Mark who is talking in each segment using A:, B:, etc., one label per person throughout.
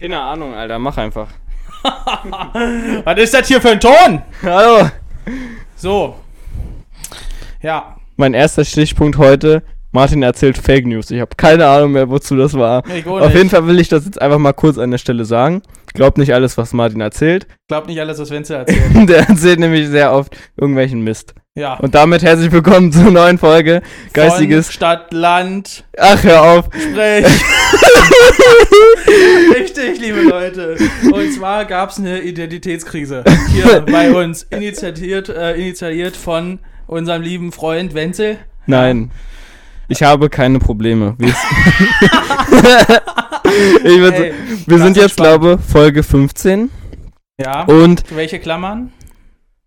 A: Keine Ahnung, Alter, mach einfach.
B: Was ist das hier für ein Ton?
A: Hallo.
B: So. Ja.
A: Mein erster Stichpunkt heute. Martin erzählt Fake News. Ich habe keine Ahnung mehr, wozu das war. Auf jeden Fall will ich das jetzt einfach mal kurz an der Stelle sagen. Glaubt nicht alles, was Martin erzählt.
B: Glaubt nicht alles, was Wenzel erzählt.
A: Der erzählt nämlich sehr oft irgendwelchen Mist.
B: Ja.
A: Und damit herzlich willkommen zur neuen Folge
B: Von
A: Geistiges.
B: Stadt, Land,
A: Ach, hör auf.
B: Sprech. Richtig, liebe Leute. Und zwar gab es eine Identitätskrise hier bei uns. Initiiert, äh, initiiert von unserem lieben Freund Wenzel.
A: Nein. Ich habe keine Probleme. Wir, ich würd,
B: Ey,
A: wir sind jetzt,
B: entspannt.
A: glaube Folge 15.
B: Ja.
A: Und
B: Welche Klammern?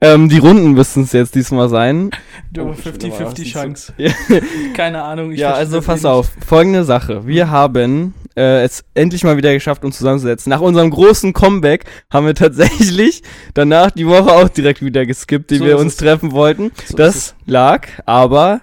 A: Ähm, die Runden müssten es jetzt diesmal sein.
B: Du,
A: Oh, ich will noch mal was
B: 50-50 Chance.
A: Ja.
B: Keine Ahnung. ich
A: ja, also pass auf. Folgende Sache. Wir haben äh, es endlich mal wieder geschafft, uns zusammenzusetzen. Nach unserem großen Comeback haben wir tatsächlich danach die Woche auch direkt wieder geskippt, die
B: So
A: wir uns
B: es.
A: treffen wollten.
B: So
A: das lag aber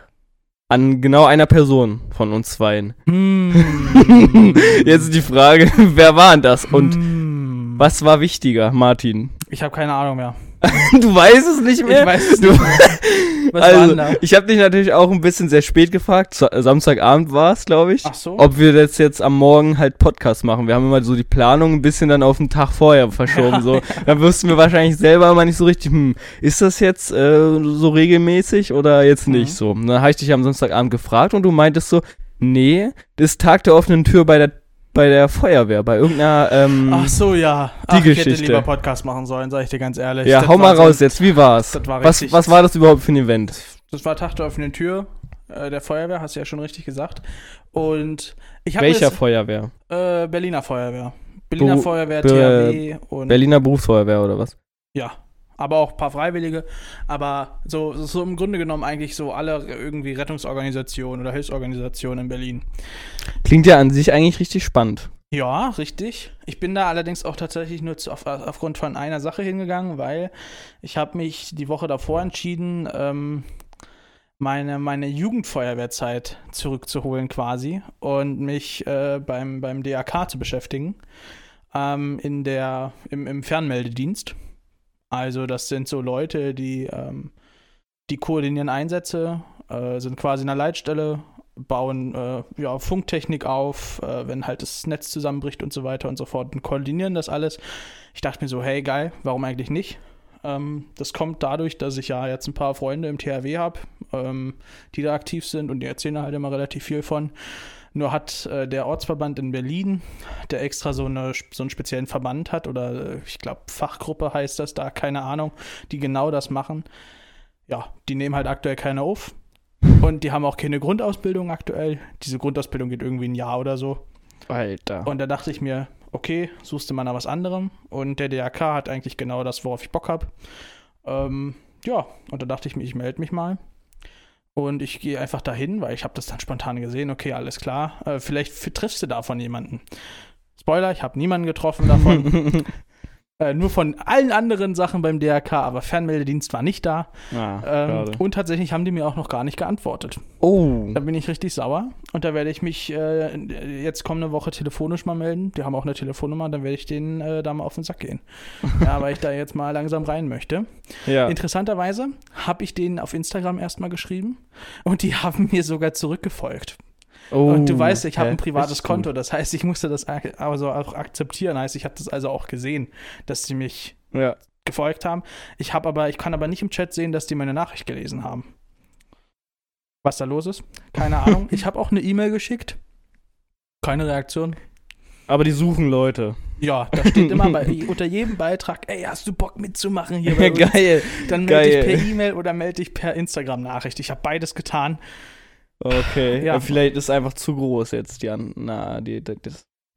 A: an genau einer Person von uns zweien.
B: es. Hm.
A: Jetzt ist die Frage, wer war denn das und
B: Hm.
A: was war wichtiger, Martin?
B: Ich habe keine Ahnung mehr.
A: Du weißt es nicht mehr?
B: Ich weiß es nicht mehr. Was war
A: also, ich habe dich natürlich auch ein bisschen sehr spät gefragt. Sa- Samstagabend war es, glaube ich.
B: Ach so.
A: Ob wir das jetzt am Morgen halt Podcast machen. Wir haben immer so die Planung ein bisschen dann auf den Tag vorher verschoben. so. Dann wussten wir wahrscheinlich selber immer nicht so richtig, hm, ist das jetzt äh, so regelmäßig oder jetzt nicht
B: Mhm.
A: so. Dann habe ich dich am Samstagabend gefragt und du meintest so, nee, das ist Tag der offenen Tür bei der bei der Feuerwehr, bei irgendeiner ähm,
B: Ach so, ja.
A: Die
B: Ach, Ich hätte
A: Geschichte.
B: lieber Podcast machen sollen, sag ich dir ganz ehrlich.
A: Ja,
B: Das
A: hau mal
B: so-
A: raus jetzt, wie war's?
B: Das war
A: was, was war das überhaupt für ein Event?
B: Das war Tag der offenen Tür äh, der Feuerwehr, hast du ja schon richtig gesagt. Und ich habe
A: Welcher
B: das,
A: Feuerwehr?
B: äh, Berliner Feuerwehr. Berliner
A: Beru-
B: Feuerwehr,
A: Be-
B: THW und
A: Berliner Berufsfeuerwehr oder was?
B: ja. Aber auch ein paar Freiwillige. Aber so, so im Grunde genommen eigentlich so alle irgendwie Rettungsorganisationen oder Hilfsorganisationen in Berlin.
A: Klingt ja an sich eigentlich richtig spannend.
B: Ja, richtig. Ich bin da allerdings auch tatsächlich nur zu, auf, aufgrund von einer Sache hingegangen, weil ich habe mich die Woche davor entschieden, ähm, meine, meine Jugendfeuerwehrzeit zurückzuholen quasi und mich äh, beim, beim DAK zu beschäftigen ähm, in der, im, im Fernmeldedienst. Also das sind so Leute, die, ähm, die koordinieren Einsätze, äh, sind quasi in der Leitstelle, bauen äh, ja, Funktechnik auf, äh, wenn halt das Netz zusammenbricht und so weiter und so fort und koordinieren das alles. Ich dachte mir so, hey geil, warum eigentlich nicht? Ähm, das kommt dadurch, dass ich ja jetzt ein paar Freunde im THW habe, ähm, die da aktiv sind und die erzählen halt immer relativ viel von. Nur hat äh, der Ortsverband in Berlin, der extra so, eine, so einen speziellen Verband hat, oder äh, ich glaube Fachgruppe heißt das da, keine Ahnung, die genau das machen. Ja, die nehmen halt aktuell keine auf. Und die haben auch keine Grundausbildung aktuell. Diese Grundausbildung geht irgendwie ein Jahr oder so.
A: Alter.
B: Und da dachte ich mir, okay, suchst du mal nach was anderem. Und der DRK hat eigentlich genau das, worauf ich Bock habe. Ähm, ja, und da dachte ich mir, ich melde mich mal. Und ich gehe einfach dahin, weil ich habe das dann spontan gesehen. Okay, alles klar. Äh, vielleicht triffst du davon jemanden. Spoiler, ich habe niemanden getroffen davon. äh, nur von allen anderen Sachen beim DRK, aber Fernmeldedienst war nicht da.
A: ah,
B: Ähm, und tatsächlich haben die mir auch noch gar nicht geantwortet.
A: Oh.
B: Da bin ich richtig sauer und da werde ich mich äh, jetzt kommende Woche telefonisch mal melden. Die haben auch eine Telefonnummer, dann werde ich denen äh, da mal auf den Sack gehen. ja, weil ich da jetzt mal langsam rein möchte.
A: Ja.
B: Interessanterweise habe ich denen auf Instagram erstmal geschrieben und die haben mir sogar zurückgefolgt.
A: Oh,
B: und du weißt, ich habe ein privates Konto, das heißt, ich musste das also auch akzeptieren. Heißt, ich habe das also auch gesehen, dass sie mich.
A: Ja.
B: gefolgt haben. Ich habe aber, ich kann aber nicht im Chat sehen, dass die meine Nachricht gelesen haben. Was da los ist? Keine Ahnung. Ich habe auch eine E-Mail geschickt. Keine Reaktion.
A: Aber die suchen Leute.
B: Ja, da steht immer bei, unter jedem Beitrag, ey, hast du Bock mitzumachen hier bei uns?
A: Geil.
B: Dann melde dich
A: geil.
B: per E-Mail oder melde dich per Instagram-Nachricht. Ich habe beides getan.
A: Okay.
B: Ja.
A: Ja. Vielleicht ist einfach zu groß jetzt die an, na, die, die,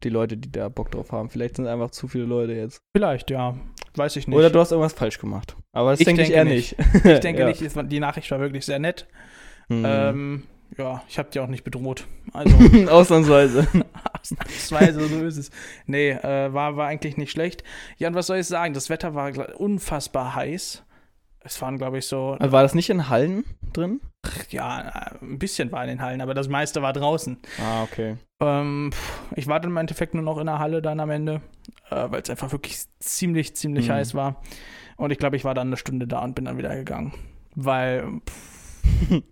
A: die Leute, die da Bock drauf haben. Vielleicht sind einfach zu viele Leute jetzt.
B: Vielleicht, ja. Weiß ich nicht.
A: Oder du hast irgendwas falsch gemacht. Aber das
B: Ich
A: denke ich
B: denke
A: eher
B: nicht.
A: nicht.
B: ich denke
A: Ja.
B: nicht, die Nachricht war wirklich sehr nett.
A: Hm.
B: Ähm, ja, ich habe die auch nicht bedroht. Also,
A: Ausnahmsweise.
B: Ausnahmsweise, so ist es. Nee, äh, war, war eigentlich nicht schlecht. Ja, und was soll ich sagen? Das Wetter war unfassbar heiß. Es waren, glaube ich, so,
A: Also war das nicht in Hallen drin?
B: ja, ein bisschen war in den Hallen, aber das meiste war draußen.
A: Ah, okay.
B: Ähm, ich war dann im Endeffekt nur noch in der Halle dann am Ende, äh, weil es einfach wirklich ziemlich, ziemlich
A: Mhm.
B: heiß war. Und ich glaube, ich war dann eine Stunde da und bin dann wieder gegangen. Weil, pff,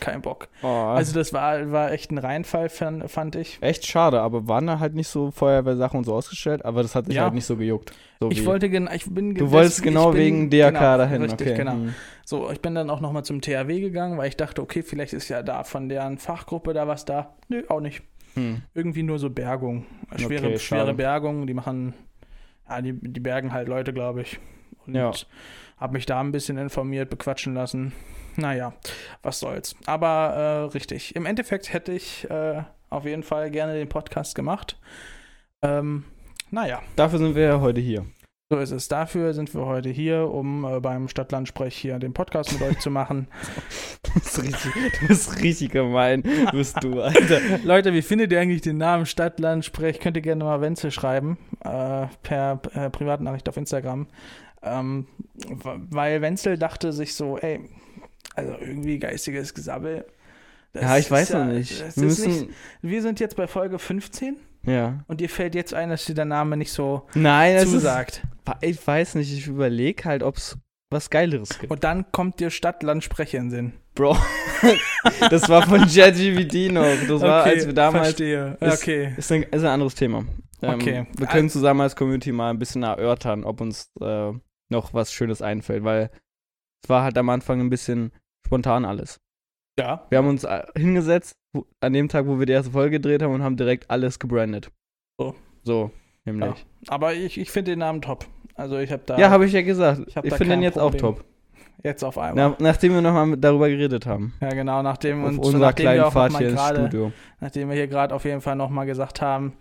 B: kein Bock.
A: Oh,
B: Also das war, war echt ein Reinfall, fan- fand ich.
A: echt schade, aber waren da halt nicht so Feuerwehrsachen und so ausgestellt, aber das hat dich
B: Ja.
A: halt nicht so gejuckt. So
B: Ich wollte genau, ich bin
A: Du wolltest genau
B: bin-
A: wegen DRK
B: genau,
A: dahin,
B: Richtig,
A: okay.
B: genau.
A: Hm.
B: So, ich bin dann auch nochmal zum THW gegangen, weil ich dachte, okay, vielleicht ist ja da von deren Fachgruppe da was da. Nö, auch nicht.
A: Hm.
B: Irgendwie nur so Bergung. Schwere,
A: Okay,
B: schwere. Bergung, die machen, ja, die, die bergen halt Leute, glaube ich. Und
A: Ja.
B: habe mich da ein bisschen informiert, bequatschen lassen. Naja, was soll's. Aber äh, richtig. Im Endeffekt hätte ich äh, auf jeden Fall gerne den Podcast gemacht. Ähm, naja.
A: Dafür sind wir ja heute hier.
B: So ist es. Dafür sind wir heute hier, um äh, beim Stadtlandsprech hier den Podcast mit euch zu machen.
A: Du bist richtig, du bist richtig gemein, bist du, Alter.
B: Leute, wie findet ihr eigentlich den Namen Stadtlandsprech? Könnt ihr gerne mal Wenzel schreiben, äh, per äh, Privatnachricht auf Instagram. Ähm, weil Wenzel dachte sich so, ey, also irgendwie geistiges Gesabbel.
A: Ja, ich weiß
B: ja-
A: noch nicht. Wir müssen,
B: nicht. Wir sind jetzt bei Folge 15
A: ja.
B: und dir fällt jetzt ein, dass dir der Name nicht so
A: Nein, es ist,
B: zusagt.
A: ich weiß nicht, ich überlege halt, ob es was Geileres gibt.
B: Und dann kommt dir Stadtlandsprech in den Sinn.
A: Bro, das war von JetGPT noch. Das war, als wir damals
B: Verstehe.
A: ist-
B: okay.
A: Ist ein, ist ein anderes Thema. Ähm,
B: Okay.
A: Wir können zusammen als Community mal ein bisschen erörtern, ob uns äh, noch was Schönes einfällt, weil es war halt am Anfang ein bisschen spontan alles.
B: Ja.
A: Wir haben uns äh, hingesetzt wo, an dem Tag, wo wir die erste Folge gedreht haben und haben direkt alles gebrandet.
B: So.
A: So, nämlich.
B: Aber ich, ich finde den Namen top. Also ich habe da
A: Ja, habe ich ja gesagt.
B: Ich
A: Ich, finde den jetzt
B: Problem.
A: auch top.
B: jetzt auf einmal.
A: Na, nachdem wir nochmal darüber geredet haben.
B: Ja, genau, nachdem
A: Auf
B: und
A: unserer
B: nachdem wir
A: kleinen Fahrt hier ins
B: gerade,
A: Studio.
B: nachdem wir hier gerade auf jeden Fall nochmal gesagt haben,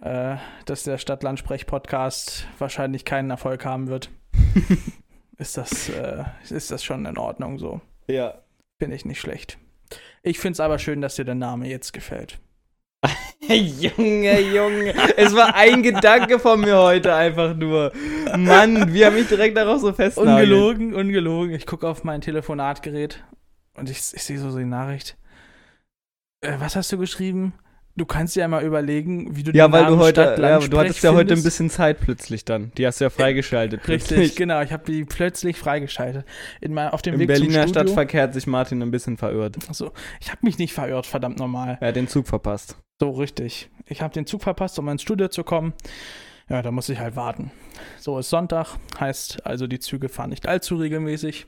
B: äh, dass der Stadtlandsprech-Podcast wahrscheinlich keinen Erfolg haben wird, ist das, äh, ist das schon in Ordnung so.
A: Ja.
B: Finde ich nicht schlecht. Ich finde es aber schön, dass dir der Name jetzt gefällt.
A: Junge, Junge. Es war ein Gedanke von mir heute einfach nur. Mann, wie habe ich direkt darauf so festgehalten.
B: Ungelogen, ungelogen. Ich gucke auf mein Telefonatgerät und ich, ich sehe so die Nachricht. Äh, was hast du geschrieben? Du kannst dir ja mal überlegen, wie du
A: Ja,
B: den
A: weil
B: Namen
A: du heute, ja,
B: Stadtlandsprech
A: du hattest ja heute ein bisschen Zeit plötzlich dann. Die hast du ja freigeschaltet.
B: Richtig,
A: plötzlich.
B: genau. Ich habe die plötzlich freigeschaltet. In mein, auf dem
A: Im
B: Weg
A: Berliner. Stadtverkehr hat sich Martin ein bisschen verirrt.
B: Achso, ich habe mich nicht verirrt, verdammt normal.
A: Er hat den Zug verpasst.
B: So, richtig. Ich habe den Zug verpasst, um ins Studio zu kommen. Ja, da muss ich halt warten. So ist Sonntag, heißt also, die Züge fahren nicht allzu regelmäßig.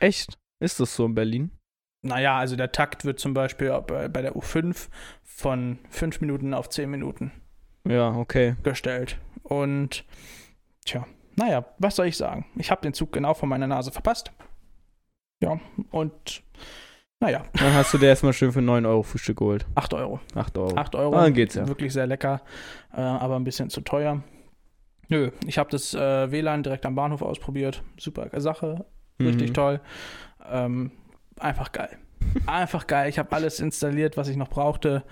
A: Echt? Ist das so in Berlin?
B: Naja, also der Takt wird zum Beispiel bei bei der U5 von 5 Minuten auf 10 Minuten
A: Ja, okay.
B: gestellt. Und tja, naja, was soll ich sagen? Ich habe den Zug genau vor meiner Nase verpasst. Ja, und naja,
A: Dann hast du dir erstmal schön für 9 Euro Frühstück geholt.
B: 8 Euro.
A: 8 Euro.
B: 8 Euro.
A: Ah, dann geht's ja.
B: Wirklich sehr lecker, äh, aber ein bisschen zu teuer. Nö, ich habe das äh, WLAN direkt am Bahnhof ausprobiert. Super Sache, richtig
A: Mhm.
B: toll. Ähm, einfach geil. Einfach geil. Ich habe alles installiert, was ich noch brauchte.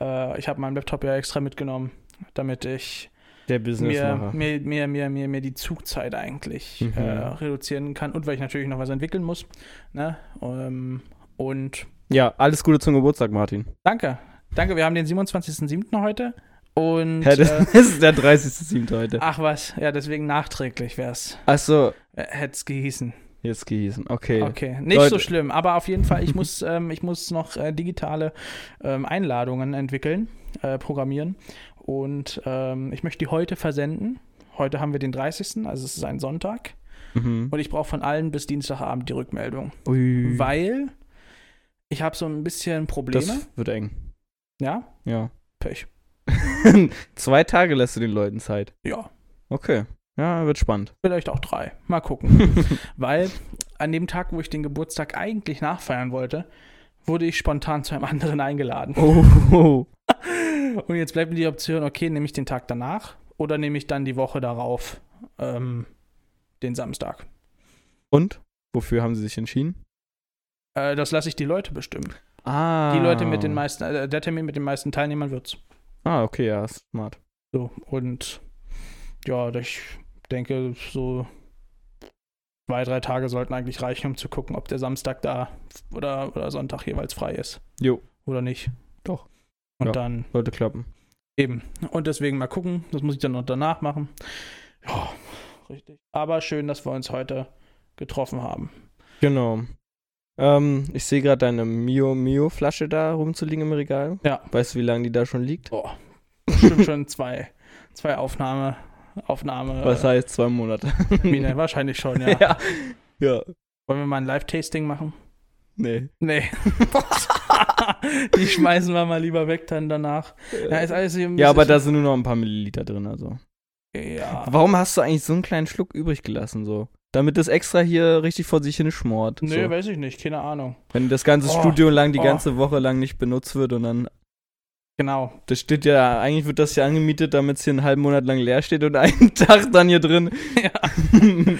B: Äh, ich habe meinen Laptop ja extra mitgenommen, damit ich mir, mir, mir, mir, mir, mir die Zugzeit eigentlich
A: Mhm.
B: äh, reduzieren kann und weil ich natürlich noch was entwickeln muss. Ne? Ähm, und
A: Ja, alles Gute zum Geburtstag, Martin.
B: danke. Danke, wir haben den 27.07. heute. Und
A: Ja, das,
B: äh,
A: das ist der 30.07. heute.
B: ach was, ja, deswegen nachträglich wär's.
A: Achso,
B: Äh, Hätte es gehießen.
A: Jetzt gehießen. Okay.
B: Okay, nicht
A: Leute-
B: so schlimm, aber auf jeden Fall, ich muss, ähm, ich muss noch äh, digitale ähm, Einladungen entwickeln, äh, programmieren und ähm, ich möchte die heute versenden. Heute haben wir den 30., also es ist ein Sonntag
A: Mhm.
B: und ich brauche von allen bis Dienstagabend die Rückmeldung,
A: Ui.
B: weil ich habe so ein bisschen Probleme.
A: das wird eng.
B: ja,
A: Ja.
B: Pech.
A: Zwei Tage lässt du den Leuten Zeit.
B: Ja,
A: Okay. Ja, wird spannend.
B: vielleicht auch drei. Mal gucken. weil an dem Tag, wo ich den Geburtstag eigentlich nachfeiern wollte, wurde ich spontan zu einem anderen eingeladen.
A: oh.
B: Und jetzt bleibt mir die Option, okay, nehme ich den Tag danach oder nehme ich dann die Woche darauf ähm, den Samstag.
A: Und? Wofür haben sie sich entschieden?
B: Äh, das lasse ich die Leute bestimmen.
A: Ah.
B: Die Leute mit den meisten, äh, der Termin mit den meisten Teilnehmern wird's.
A: Ah, okay, ja, smart.
B: So, und ja, ich denke, so zwei, drei Tage sollten eigentlich reichen, um zu gucken, ob der Samstag da oder, oder Sonntag jeweils frei ist.
A: Jo,
B: Oder nicht.
A: Doch.
B: Und
A: Ja.
B: dann
A: sollte klappen.
B: eben. Und deswegen mal gucken. Das muss ich dann noch danach machen. Ja, richtig. Aber schön, dass wir uns heute getroffen haben.
A: Genau. Ähm, ich sehe gerade deine Mio Mio Flasche da rumzuliegen im Regal.
B: Ja.
A: Weißt du, wie lange die da schon liegt?
B: Boah. Bestimmt schon zwei, zwei Aufnahme, Aufnahme.
A: Was heißt zwei Monate?
B: Mine, wahrscheinlich schon, ja.
A: ja. Ja.
B: Wollen wir mal ein Live-Tasting machen?
A: Nee.
B: Nee. Die schmeißen wir mal lieber weg dann danach. Ja, ist alles
A: Ja, aber da sind nur noch ein paar Milliliter drin, also.
B: Ja.
A: Warum hast du eigentlich so einen kleinen Schluck übrig gelassen, so? Damit das extra hier richtig vor sich hin schmort.
B: Nö,
A: so.
B: weiß ich nicht, keine Ahnung.
A: Wenn das ganze
B: Oh,
A: Studio lang die
B: oh.
A: ganze Woche lang nicht benutzt wird und dann.
B: Genau.
A: Das steht ja, eigentlich wird das ja angemietet, damit es hier einen halben Monat lang leer steht und einen Tag dann hier drin.
B: Ja.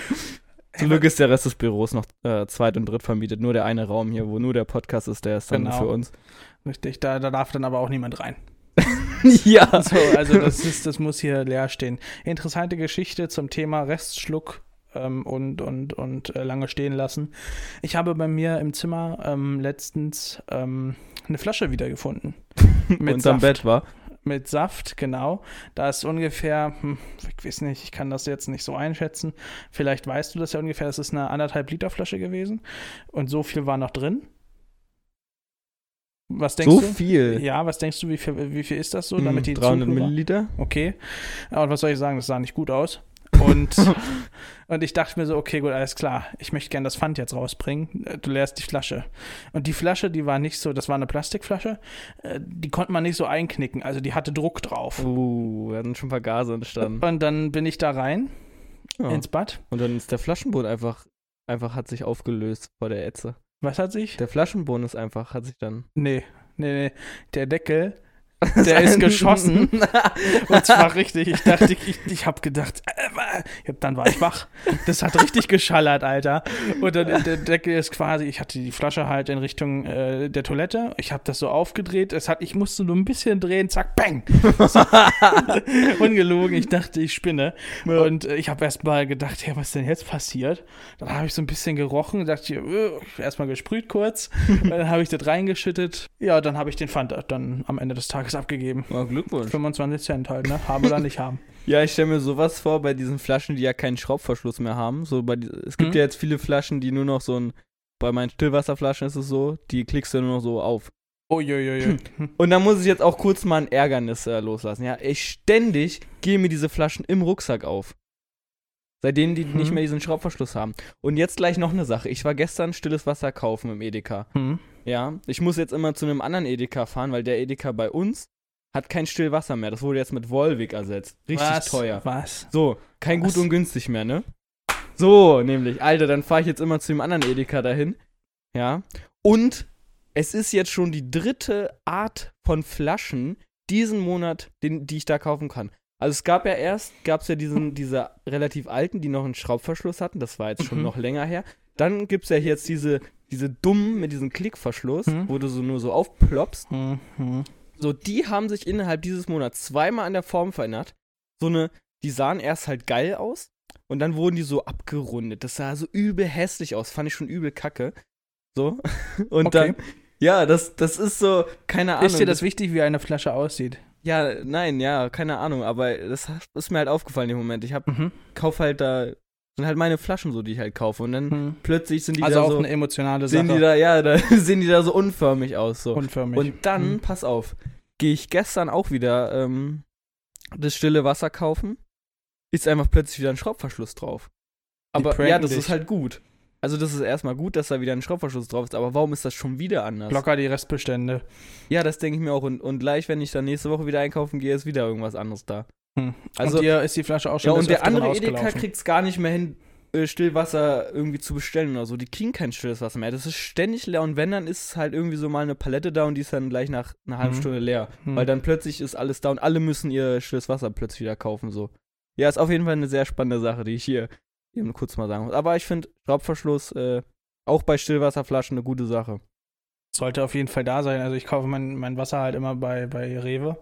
A: Zum Glück ist der Rest des Büros noch äh, zweit- und dritt vermietet. Nur der eine Raum hier, wo nur der Podcast ist, der ist dann
B: Genau.
A: für uns.
B: Richtig, da, da darf dann aber auch niemand rein.
A: ja.
B: So, also das, ist, das muss hier leer stehen. Interessante Geschichte zum Thema Restschluck ähm, und, und, und äh, lange stehen lassen. Ich habe bei mir im Zimmer ähm, letztens ähm, eine Flasche wiedergefunden. Mit
A: Unterm
B: Saft.
A: Bett war.
B: Mit Saft, genau. Da ist ungefähr, hm, ich weiß nicht, ich kann das jetzt nicht so einschätzen. Vielleicht weißt du das ja ungefähr. Es ist eine anderthalb Liter Flasche gewesen. Und so viel war noch drin. Was denkst
A: So
B: du?
A: viel.
B: Ja, was denkst du, wie viel, wie viel ist das so,
A: Hm,
B: damit die
A: 300
B: Zuhörer-
A: Milliliter.
B: Okay. Und was soll ich sagen? Das sah nicht gut aus. Und, und ich dachte mir so, okay, gut, alles klar. Ich möchte gerne das Pfand jetzt rausbringen. Du leerst die Flasche. Und die Flasche, die war nicht so, das war eine Plastikflasche, äh, die konnte man nicht so einknicken. Also die hatte Druck drauf.
A: Uh, da sind schon ein paar Gase entstanden.
B: Und dann bin ich da rein
A: Ja.
B: ins Bad.
A: Und dann ist der Flaschenboden einfach, einfach hat sich aufgelöst vor der Ätze.
B: Was hat sich?
A: Der Flaschenboden ist einfach, hat sich dann.
B: Nee, nee, nee. Der Deckel, der ist geschossen. Und zwar richtig. Ich dachte, ich, ich habe gedacht, äh, äh, dann war ich wach. Das hat richtig geschallert, Alter. Und dann der Deckel ist quasi, ich hatte die Flasche halt in Richtung äh, der Toilette. Ich habe das so aufgedreht. Es hat, ich musste nur ein bisschen drehen, zack, bang. Ungelogen. Ich dachte, ich spinne. Und äh, ich habe erst mal gedacht, ja, was ist denn jetzt passiert? Dann habe ich so ein bisschen gerochen, dachte ich, äh, erstmal gesprüht kurz. dann habe ich das reingeschüttet. Ja, dann habe ich den Pfand dann am Ende des Tages abgegeben.
A: Oh, Glückwunsch.
B: 25 Cent halt, ne? Haben oder nicht haben.
A: Ja, ich stelle mir sowas vor bei diesen Flaschen, die ja keinen Schraubverschluss mehr haben. So bei, es gibt
B: Mhm.
A: ja jetzt viele Flaschen, die nur noch so ein. Bei meinen Stillwasserflaschen ist es so, die klickst du nur noch so auf.
B: Uiuiui.
A: Und da muss ich jetzt auch kurz mal ein Ärgernis äh, loslassen. Ja, ich ständig gehe mir diese Flaschen im Rucksack auf. Seitdem die
B: Mhm.
A: nicht mehr diesen Schraubverschluss haben. Und jetzt gleich noch eine Sache. Ich war gestern stilles Wasser kaufen im Edeka.
B: Hm.
A: Ja, ich muss jetzt immer zu einem anderen Edeka fahren, weil der Edeka bei uns hat kein Stillwasser mehr. Das wurde jetzt mit Volvic ersetzt. Richtig
B: Was?
A: teuer.
B: Was?
A: So, kein
B: Was?
A: gut und günstig mehr, ne? So, nämlich. Alter, dann fahre ich jetzt immer zu dem anderen Edeka dahin. Ja. Und es ist jetzt schon die dritte Art von Flaschen diesen Monat, den, die ich da kaufen kann. Also es gab ja erst, gab es ja diesen, diese relativ alten, die noch einen Schraubverschluss hatten. Das war jetzt schon
B: Mhm.
A: noch länger her. Dann gibt es ja jetzt diese, diese dummen mit diesem Klickverschluss,
B: Mhm.
A: wo du so nur so aufploppst.
B: Mhm.
A: So, die haben sich innerhalb dieses Monats zweimal an der Form verändert. So eine, die sahen erst halt geil aus und dann wurden die so abgerundet. Das sah so übel hässlich aus, fand ich schon übel kacke. So. Und
B: Okay.
A: dann, ja, das, das ist so, keine Ahnung.
B: Ist dir das wichtig, wie eine Flasche aussieht?
A: Ja, nein, ja, keine Ahnung, aber das ist mir halt aufgefallen im Moment. Ich hab,
B: Mhm.
A: kauf halt da, sind halt meine Flaschen so, die ich halt kaufe und dann
B: Mhm.
A: plötzlich sind die
B: Also
A: da
B: auch
A: so,
B: eine emotionale
A: sehen
B: Sache.
A: die da, ja, da sehen die da so unförmig aus, so.
B: Unförmig.
A: Und dann,
B: Mhm.
A: pass auf, gehe ich gestern auch wieder ähm, das stille Wasser kaufen, ist einfach plötzlich wieder ein Schraubverschluss drauf.
B: Die
A: Aber ja, das
B: dich.
A: ist halt gut. Also das ist erstmal gut, dass da wieder ein Schraubverschluss drauf ist, aber warum ist das schon wieder anders?
B: Locker die Restbestände.
A: Ja, das denke ich mir auch. Und, und gleich, wenn ich dann nächste Woche wieder einkaufen gehe, ist wieder irgendwas anderes da.
B: Hm.
A: Also-
B: und dir ist die Flasche auch schon
A: Ja, und der andere Edeka kriegt es gar nicht mehr hin, äh, Stillwasser irgendwie zu bestellen oder so. Die kriegen kein stilles Wasser mehr. Das ist ständig leer und wenn, dann ist halt irgendwie so mal eine Palette da und die ist dann gleich nach einer halben
B: Mhm.
A: Stunde leer.
B: Hm.
A: Weil dann plötzlich ist alles da und alle müssen ihr stilles Wasser plötzlich wieder kaufen. So. Ja, ist auf jeden Fall eine sehr spannende Sache, die ich hier eben kurz mal sagen muss. Aber ich finde Schraubverschluss äh, auch bei Stillwasserflaschen eine gute Sache.
B: Sollte auf jeden Fall da sein. Also ich kaufe mein, mein Wasser halt immer bei, bei Rewe.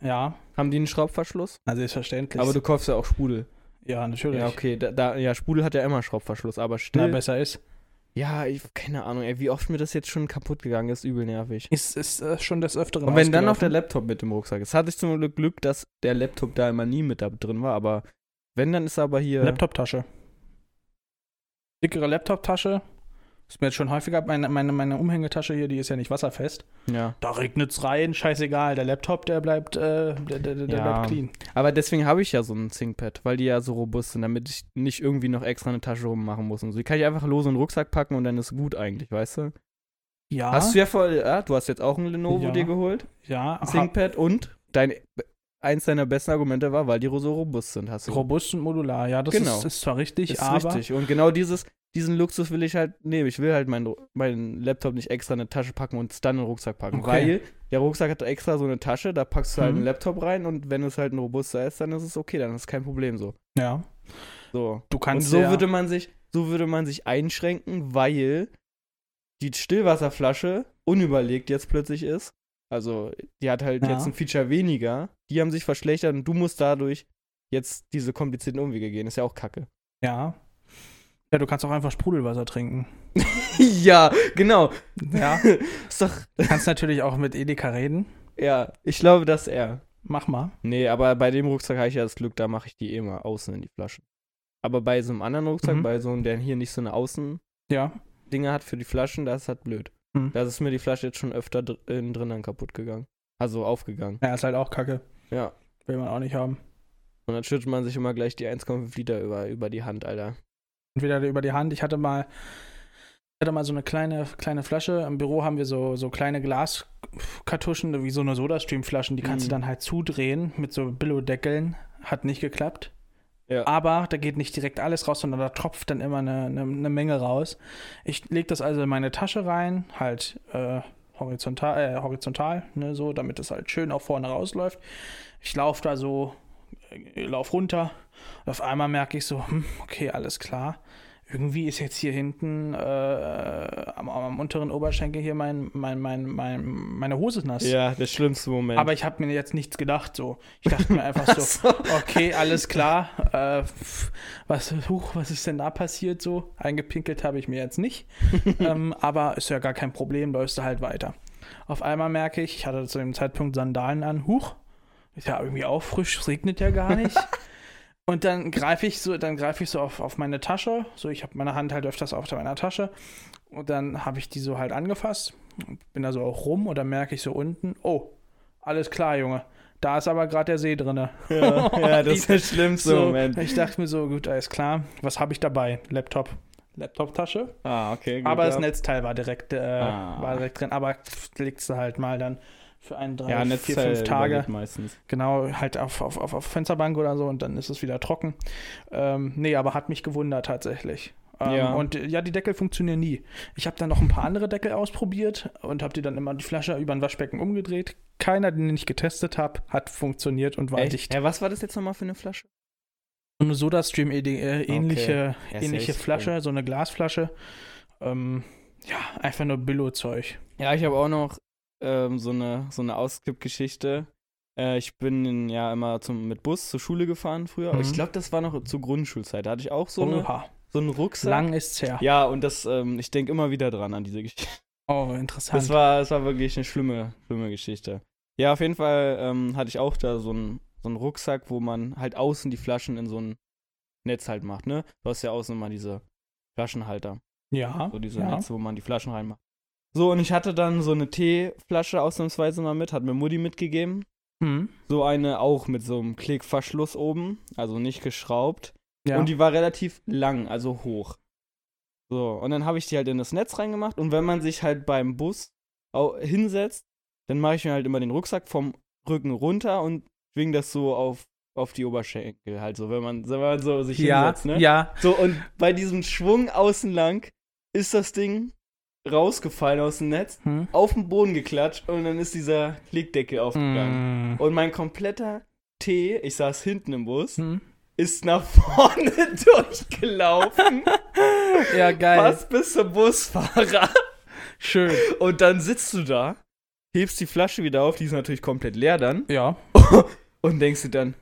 B: Ja,
A: Haben die einen Schraubverschluss?
B: also selbstverständlich.
A: Aber du kaufst ja auch Sprudel.
B: Ja, natürlich.
A: Ja, okay, da, da, ja, Sprudel hat ja immer Schraubverschluss, aber still.
B: Na, besser ist.
A: ja, ich, keine Ahnung, ey, wie oft mir das jetzt schon kaputt gegangen ist, übel nervig.
B: Ist, ist äh, schon des Öfteren
A: Und wenn dann noch der. Laptop mit im Rucksack ist, hatte ich zum Glück Glück, dass der Laptop da immer nie mit da drin war, aber wenn, dann ist er aber hier.
B: Laptoptasche. Dickere Laptoptasche. Ist mir jetzt schon häufiger, meine, meine, meine Umhängetasche hier, die ist ja nicht wasserfest.
A: Ja.
B: Da regnet's rein, scheißegal. Der Laptop, der bleibt, äh, der, der, der
A: Ja.
B: bleibt clean.
A: Aber deswegen habe ich ja so ein ThinkPad, weil die ja so robust sind, damit ich nicht irgendwie noch extra eine Tasche rummachen muss und so. Die kann ich einfach lose in den Rucksack packen und dann ist gut eigentlich, weißt du?
B: Ja,
A: Hast du ja voll, ja, du hast jetzt auch ein Lenovo
B: Ja.
A: dir geholt,
B: ja,
A: ThinkPad und dein, eins deiner besten Argumente war, weil die so robust sind, hast du.
B: robust und modular. Ja, das
A: Genau.
B: ist, ist zwar richtig,
A: ist
B: aber
A: richtig. Und genau dieses, diesen Luxus will ich halt nehmen. Ich will halt meinen meinen Laptop nicht extra in eine Tasche packen und es dann in den Rucksack packen.
B: Okay.
A: Weil der Rucksack hat extra so eine Tasche, da packst du halt
B: Mhm.
A: einen Laptop rein und wenn es halt ein robuster ist, dann ist es okay, dann ist kein Problem so.
B: ja,
A: So.
B: du
A: Und
B: kannst
A: so
B: ja,
A: würde man sich, so würde man sich einschränken, weil die Stillwasserflasche unüberlegt jetzt plötzlich ist. Also, die hat halt
B: Ja.
A: jetzt ein Feature weniger. Die haben sich verschlechtert und du musst dadurch jetzt diese komplizierten Umwege gehen. Ist ja auch kacke.
B: ja. Ja, du kannst auch einfach Sprudelwasser trinken.
A: ja, genau.
B: Ja,
A: Ist doch.
B: du kannst natürlich auch mit Edeka reden.
A: Ja, ich glaube, dass er.
B: Mach mal.
A: Nee, aber bei dem Rucksack habe ich ja das Glück, da mache ich die eh mal außen in die Flaschen. Aber bei so einem anderen Rucksack,
B: Mhm.
A: bei so einem, der hier nicht so eine Außendinger
B: Ja.
A: hat für die Flaschen, das ist halt blöd.
B: Mhm.
A: Da ist mir die Flasche jetzt schon öfter dr innen drin dann kaputt gegangen. Also aufgegangen.
B: Ja, ist halt auch kacke.
A: Ja.
B: Will man auch nicht haben.
A: Und dann schüttet man sich immer gleich die 1,5 Liter über, über die Hand, Alter.
B: Entweder über die Hand. Ich hatte mal, ich hatte mal so eine kleine, kleine Flasche. Im Büro haben wir so, so kleine Glaskartuschen, wie so eine Sodastream-Flaschen. Die kannst
A: Mhm.
B: du dann halt zudrehen mit so Billo-Deckeln. Hat nicht geklappt.
A: Ja.
B: Aber da geht nicht direkt alles raus, sondern da tropft dann immer eine, eine, eine Menge raus. Ich lege das also in meine Tasche rein, halt äh, horizontal, äh, horizontal ne, so, damit es halt schön auch vorne rausläuft. Ich laufe da so, äh, lauf runter und auf einmal merke ich so, hm, okay, alles klar. Irgendwie ist jetzt hier hinten äh, am, am unteren Oberschenkel hier mein, mein, mein, mein, meine Hose nass.
A: Ja, der schlimmste Moment.
B: Aber ich habe mir jetzt nichts gedacht so. Ich dachte mir einfach so, okay, alles klar. Äh, was, huch, was ist denn da passiert so? Eingepinkelt habe ich mir jetzt nicht. ähm, aber ist ja gar kein Problem, läufst du halt weiter. Auf einmal merke ich, ich hatte zu dem Zeitpunkt Sandalen an. Huch, ist ja irgendwie auch frisch, regnet ja gar nicht. Und dann greife ich so, dann greife ich so auf, auf meine Tasche. So, ich habe meine Hand halt öfters auf meiner Tasche. Und dann habe ich die so halt angefasst. Bin da so auch rum und dann merke ich so unten, oh, alles klar, Junge. Da ist aber gerade der See drinne.
A: ja, ja, das ist der schlimmste
B: So,
A: Moment.
B: ich dachte mir so, gut, alles klar. Was habe ich dabei? Laptop. Laptop-Tasche.
A: Ah, okay. Gut,
B: Aber das Netzteil war direkt, äh,
A: Ah.
B: war direkt drin. Aber legst du halt mal dann für ein, drei,
A: ja,
B: vier, fünf Tage.
A: meistens.
B: Genau, halt auf, auf, auf, auf Fensterbank oder so und dann ist es wieder trocken. Ähm, nee, aber hat mich gewundert tatsächlich. Ähm,
A: Ja.
B: Und ja, die Deckel funktionieren nie. Ich habe dann noch ein paar andere Deckel ausprobiert und habe die dann immer die Flasche über ein Waschbecken umgedreht. Keiner, den ich getestet habe, hat funktioniert und war
A: Echt?
B: dicht.
A: Ja, was war das jetzt nochmal für eine Flasche?
B: So eine SodaStream äh, ähnliche,
A: ist
B: ähnliche Flasche, so eine Glasflasche. Ähm, ja, einfach nur Billo-Zeug.
A: Ja, ich habe auch noch ähm, so eine, so eine Auskipp-Geschichte. Äh, ich bin ja immer zum, mit Bus zur Schule gefahren früher.
B: Mhm.
A: Ich glaube, das war noch zur Grundschulzeit. Da hatte ich auch so, eine, so einen Rucksack.
B: lang ist's her.
A: Ja, und das, ähm, ich denke immer wieder dran an diese Geschichte.
B: Oh, interessant.
A: Das war, das war wirklich eine schlimme, schlimme Geschichte. Ja, auf jeden Fall ähm, hatte ich auch da so einen, so einen Rucksack, wo man halt außen die Flaschen in so ein Netz halt macht, ne? Du hast ja außen immer diese Flaschenhalter.
B: ja,
A: So diese
B: ja.
A: Netze, wo man die Flaschen reinmacht. So, und ich hatte dann so eine Teeflasche ausnahmsweise mal mit, hat mir Mutti mitgegeben.
B: Hm.
A: So eine auch mit so einem Klickverschluss oben, also nicht geschraubt.
B: ja.
A: Und die war relativ lang, also hoch. So, und dann habe ich die halt in das Netz reingemacht. Und wenn man sich halt beim Bus hinsetzt, dann mache ich mir halt immer den Rucksack vom Rücken runter und schwing das so auf, auf die Oberschenkel. Halt so, wenn man, wenn man so sich
B: ja,
A: hinsetzt, ne?
B: ja.
A: So, und bei diesem Schwung außen lang ist das Ding rausgefallen aus dem Netz,
B: Hm.
A: auf den Boden geklatscht und dann ist dieser Klickdeckel aufgegangen.
B: Hm.
A: Und mein kompletter Tee, ich saß hinten im Bus,
B: Hm.
A: ist nach vorne durchgelaufen,
B: Ja, geil.
A: fast bis zum Busfahrer.
B: Schön.
A: Und dann sitzt du da, hebst die Flasche wieder auf, die ist natürlich komplett leer dann,
B: Ja.
A: und denkst dir dann,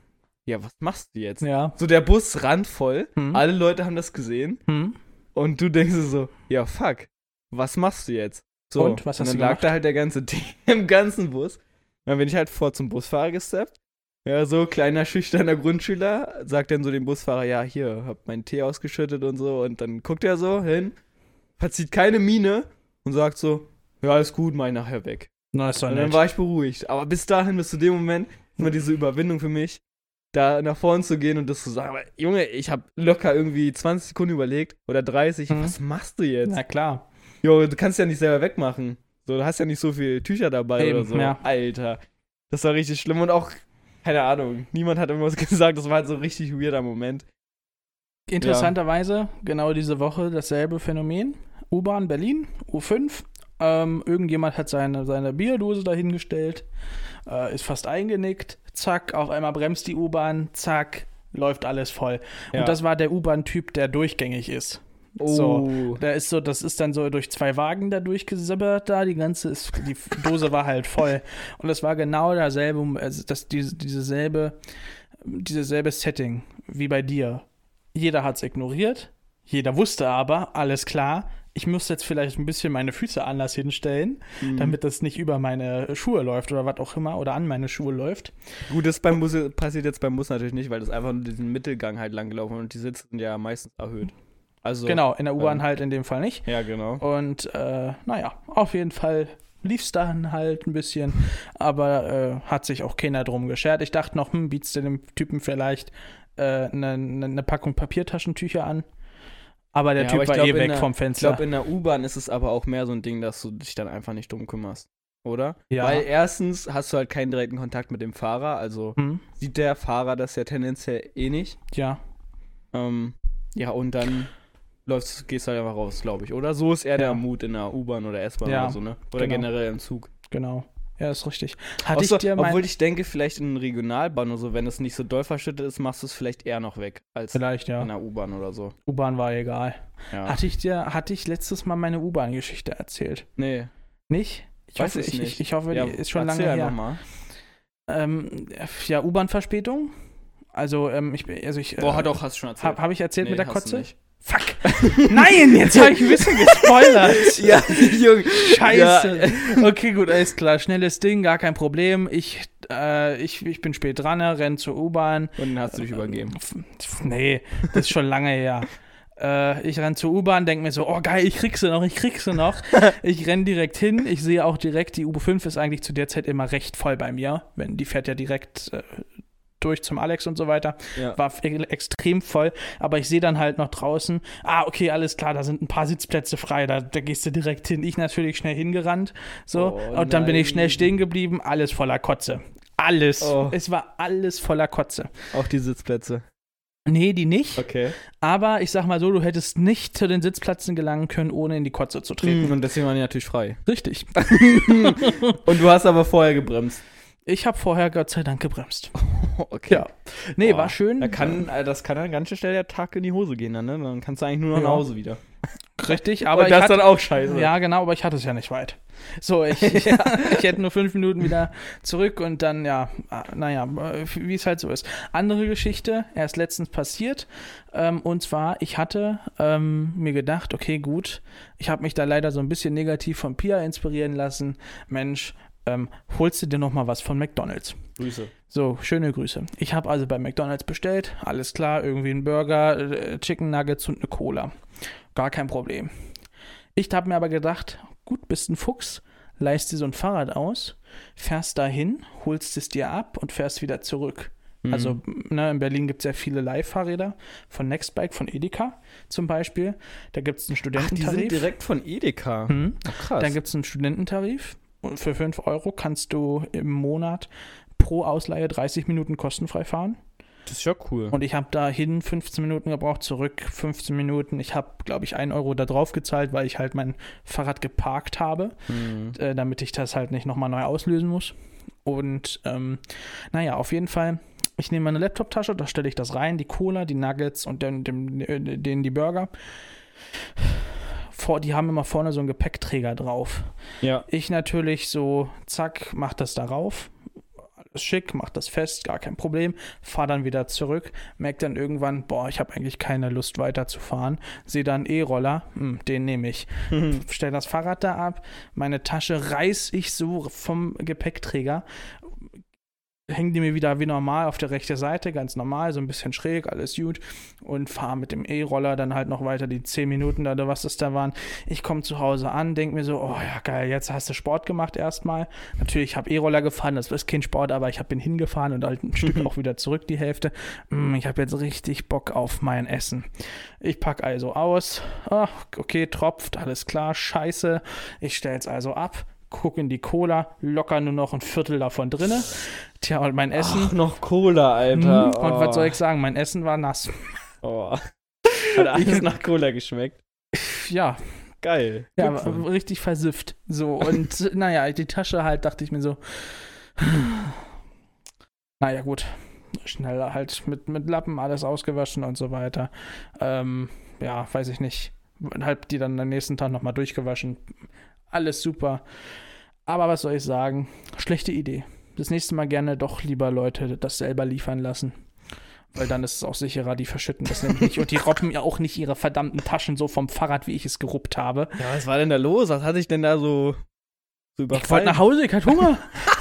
A: ja, was machst du jetzt?
B: Ja.
A: So, der Bus randvoll,
B: Hm.
A: alle Leute haben das gesehen
B: Hm.
A: und du denkst dir so, ja, fuck, was machst du jetzt? So,
B: Und, was hast
A: dann
B: du
A: lag
B: gemacht?
A: da halt der ganze Ding im ganzen Bus. Dann bin ich halt vor zum Busfahrer gesteppt. Ja, so kleiner, schüchterner Grundschüler, sagt dann so dem Busfahrer, ja, hier, hab meinen Tee ausgeschüttet und so. Und dann guckt er so hin, verzieht keine Miene und sagt so, ja, alles gut, mach ich nachher weg.
B: Na, ist doch
A: Und dann
B: nett.
A: war ich beruhigt. Aber bis dahin, bis zu dem Moment, immer diese Überwindung für mich, da nach vorne zu gehen und das zu sagen. Aber Junge, ich habe locker irgendwie 20 Sekunden überlegt oder 30.
B: Mhm.
A: Was machst du jetzt?
B: Na klar.
A: Jo, du kannst ja nicht selber wegmachen. So, du hast ja nicht so viel Tücher dabei
B: Eben,
A: oder so.
B: ja.
A: Alter. Das war richtig schlimm und auch, keine Ahnung, niemand hat irgendwas gesagt. Das war halt so ein richtig weirder Moment.
B: Interessanterweise, genau diese Woche dasselbe Phänomen. U-Bahn Berlin, U5. Ähm, irgendjemand hat seine, seine Bierdose dahingestellt, äh, ist fast eingenickt. Zack, auf einmal bremst die U-Bahn. Zack, läuft alles voll.
A: Ja.
B: Und das war der U-Bahn-Typ, der durchgängig ist.
A: Oh.
B: So. Da ist so, das ist dann so durch zwei Wagen da durchgesibbert da, die ganze ist, die Dose war halt voll. Und es war genau derselbe, also das, diese, diese selbe, dieses selbe Setting wie bei dir. Jeder hat es ignoriert, jeder wusste aber, alles klar, ich muss jetzt vielleicht ein bisschen meine Füße anders hinstellen,
A: Mhm.
B: damit das nicht über meine Schuhe läuft oder was auch immer oder an meine Schuhe läuft.
A: Gut, das beim Bus passiert jetzt beim Bus natürlich nicht, weil das einfach nur diesen Mittelgang halt lang gelaufen und die Sitze sind ja meistens erhöht. Also,
B: Genau, in der U-Bahn
A: ähm,
B: halt in dem Fall nicht.
A: Ja, genau.
B: Und äh, naja, auf jeden Fall lief es dann halt ein bisschen, aber äh, hat sich auch keiner drum geschert. Ich dachte noch, hm, bietst du dem Typen vielleicht eine äh, ne, ne, ne Packung Papiertaschentücher an? Aber der
A: Ja,
B: Typ
A: aber ich
B: war
A: glaub,
B: eh weg
A: der-
B: vom
A: Ich
B: Fenster.
A: glaube, in der U-Bahn ist es aber auch mehr so ein Ding, dass du dich dann einfach nicht drum kümmerst. Oder?
B: Ja.
A: Weil erstens hast du halt keinen direkten Kontakt mit dem Fahrer, also
B: hm,
A: sieht der Fahrer das ja tendenziell eh nicht.
B: ja,
A: Ähm, ja, und dann läufst, gehst du halt einfach raus, glaube ich. Oder so ist eher der
B: Ja.
A: Mut in der U-Bahn oder S-Bahn
B: Ja,
A: oder so, ne? Oder
B: genau.
A: generell im Zug.
B: genau. Ja, ist richtig. Hatte
A: Außer,
B: ich dir mein,
A: obwohl ich denke, vielleicht in Regionalbahn oder so, wenn es nicht so doll verschüttet ist, machst du es vielleicht eher noch weg als
B: Vielleicht, ja.
A: in der U-Bahn oder so.
B: U-Bahn war egal.
A: Ja.
B: Hatte ich dir, hatte ich letztes Mal meine U-Bahn-Geschichte erzählt?
A: nee,
B: Nicht? Ich
A: weiß
B: hoffe,
A: ich
B: ich,
A: nicht.
B: ich, ich hoffe,
A: ja,
B: die ist schon lange her.
A: einfach mal.
B: Ähm, ja, U-Bahn-Verspätung. Also, ähm, ich, also ich.
A: Boah,
B: äh,
A: doch, hast du schon erzählt.
B: Habe hab ich erzählt
A: Nee,
B: mit der Kotze?
A: nicht.
B: Fuck! Nein, jetzt habe ich ein bisschen gespoilert.
A: ja, Junge.
B: Scheiße. Okay, gut, alles klar. Schnelles Ding, gar kein Problem. Ich, äh, ich, ich bin spät dran, renn zur U-Bahn.
A: Und dann hast du dich übergeben.
B: F- Nee, das ist schon lange her. Äh, ich renn zur U-Bahn, denke mir so, oh geil, ich krieg sie noch, ich krieg sie noch. ich renn direkt hin. Ich sehe auch direkt, die U5 ist eigentlich zu der Zeit immer recht voll bei mir. Wenn die fährt ja direkt äh, durch zum Alex und so weiter.
A: Ja.
B: War extrem voll, aber ich sehe dann halt noch draußen, ah, okay, alles klar, da sind ein paar Sitzplätze frei, da, da gehst du direkt hin. Ich natürlich schnell hingerannt, so,
A: Oh,
B: und dann bin ich schnell stehen geblieben, alles voller Kotze. Alles.
A: Oh.
B: Es war alles voller Kotze.
A: Auch die Sitzplätze.
B: Nee, die nicht.
A: Okay.
B: Aber ich sag mal so, du hättest nicht zu den Sitzplätzen gelangen können, ohne in die Kotze zu treten.
A: Und deswegen waren die natürlich frei.
B: Richtig.
A: Und du hast aber vorher gebremst.
B: Ich habe vorher Gott sei Dank gebremst.
A: Okay.
B: Ja. Nee,
A: Boah,
B: war schön.
A: Da kann, äh, das kann dann ganz schön schnell der Tag in die Hose gehen, dann, ne? Dann kannst du eigentlich nur noch
B: Ja.
A: nach Hause wieder.
B: Richtig, aber
A: Und
B: ich
A: das ist dann auch scheiße.
B: Ja, genau, aber ich hatte es ja nicht weit. So, ich, ich hätte nur fünf Minuten wieder zurück und dann, ja, ah, naja, wie es halt so ist. Andere Geschichte, erst letztens passiert. Ähm, und zwar, ich hatte ähm, mir gedacht, okay, gut, ich habe mich da leider so ein bisschen negativ von Pia inspirieren lassen. Mensch, ähm, holst du dir noch mal was von McDonald's?
A: Grüße.
B: So, schöne Grüße. Ich habe also bei McDonald's bestellt, alles klar, irgendwie ein Burger, äh, Chicken Nuggets und eine Cola. Gar kein Problem. Ich habe mir aber gedacht, gut, bist ein Fuchs, leist dir so ein Fahrrad aus, fährst dahin, holst es dir ab und fährst wieder zurück.
A: Mhm.
B: Also ne, in Berlin gibt es ja viele Leihfahrräder von Nextbike, von Edeka zum Beispiel. Da gibt es einen
A: Ach, die
B: Studententarif.
A: sind direkt von Edeka.
B: Hm.
A: Ach, krass.
B: Dann gibt es einen Studententarif. Und für 5 Euro kannst du im Monat pro Ausleihe 30 Minuten kostenfrei fahren.
A: das ist ja cool.
B: Und ich habe dahin 15 Minuten gebraucht, zurück 15 Minuten. Ich habe, glaube ich, 1 Euro da drauf gezahlt, weil ich halt mein Fahrrad geparkt habe,
A: Mhm.
B: äh, damit ich das halt nicht nochmal neu auslösen muss. Und ähm, naja, auf jeden Fall, ich nehme meine Laptoptasche, da stelle ich das rein, die Cola, die Nuggets und dann dem, äh, den die Burger. Vor, die haben immer vorne so einen Gepäckträger drauf.
A: Ja.
B: Ich natürlich so, zack, mach das darauf. ist schick, mach das fest, gar kein Problem, fahr dann wieder zurück, merk dann irgendwann, boah, ich habe eigentlich keine Lust weiterzufahren, sehe dann E-Roller, hm, den nehme ich, stell das Fahrrad da ab, meine Tasche reiß ich so vom Gepäckträger, hängen die mir wieder wie normal auf der rechten Seite, ganz normal, so ein bisschen schräg, alles gut und fahre mit dem E-Roller dann halt noch weiter die 10 Minuten da, oder was das da waren. Ich komme zu Hause an, denke mir so, oh ja geil, jetzt hast du Sport gemacht erstmal. Natürlich, ich habe E-Roller gefahren, das ist kein Sport, aber ich habe bin hingefahren und halt ein Stück auch wieder zurück, die Hälfte. Mm, ich habe jetzt richtig Bock auf mein Essen. Ich packe also aus, oh, okay, tropft, alles klar, scheiße. Ich stelle es also ab, guck in die Cola, locker nur noch ein Viertel davon drinne. Tja, und mein Essen.
A: Ach, noch Cola, Alter.
B: Hm, Und was soll ich sagen? Mein Essen war nass.
A: Oh. Hat alles nach Cola geschmeckt.
B: Ja,
A: Geil.
B: ja, richtig versifft. So, und naja, die Tasche halt, dachte ich mir so. Naja, gut. Schnell halt mit, mit Lappen alles ausgewaschen und so weiter. Ähm, ja, weiß ich nicht. Halb die dann am nächsten Tag nochmal durchgewaschen. Alles super. Aber was soll ich sagen? Schlechte Idee. Das nächste Mal gerne doch lieber Leute das selber liefern lassen. Weil dann ist es auch sicherer, die verschütten das nämlich nicht. Und die robben ja auch nicht ihre verdammten Taschen so vom Fahrrad, wie ich es geruppt habe.
A: Ja, was war denn da los? Was hatte ich denn da so, so
B: Ich wollte
A: überfallen?
B: nach Hause, ich hatte Hunger.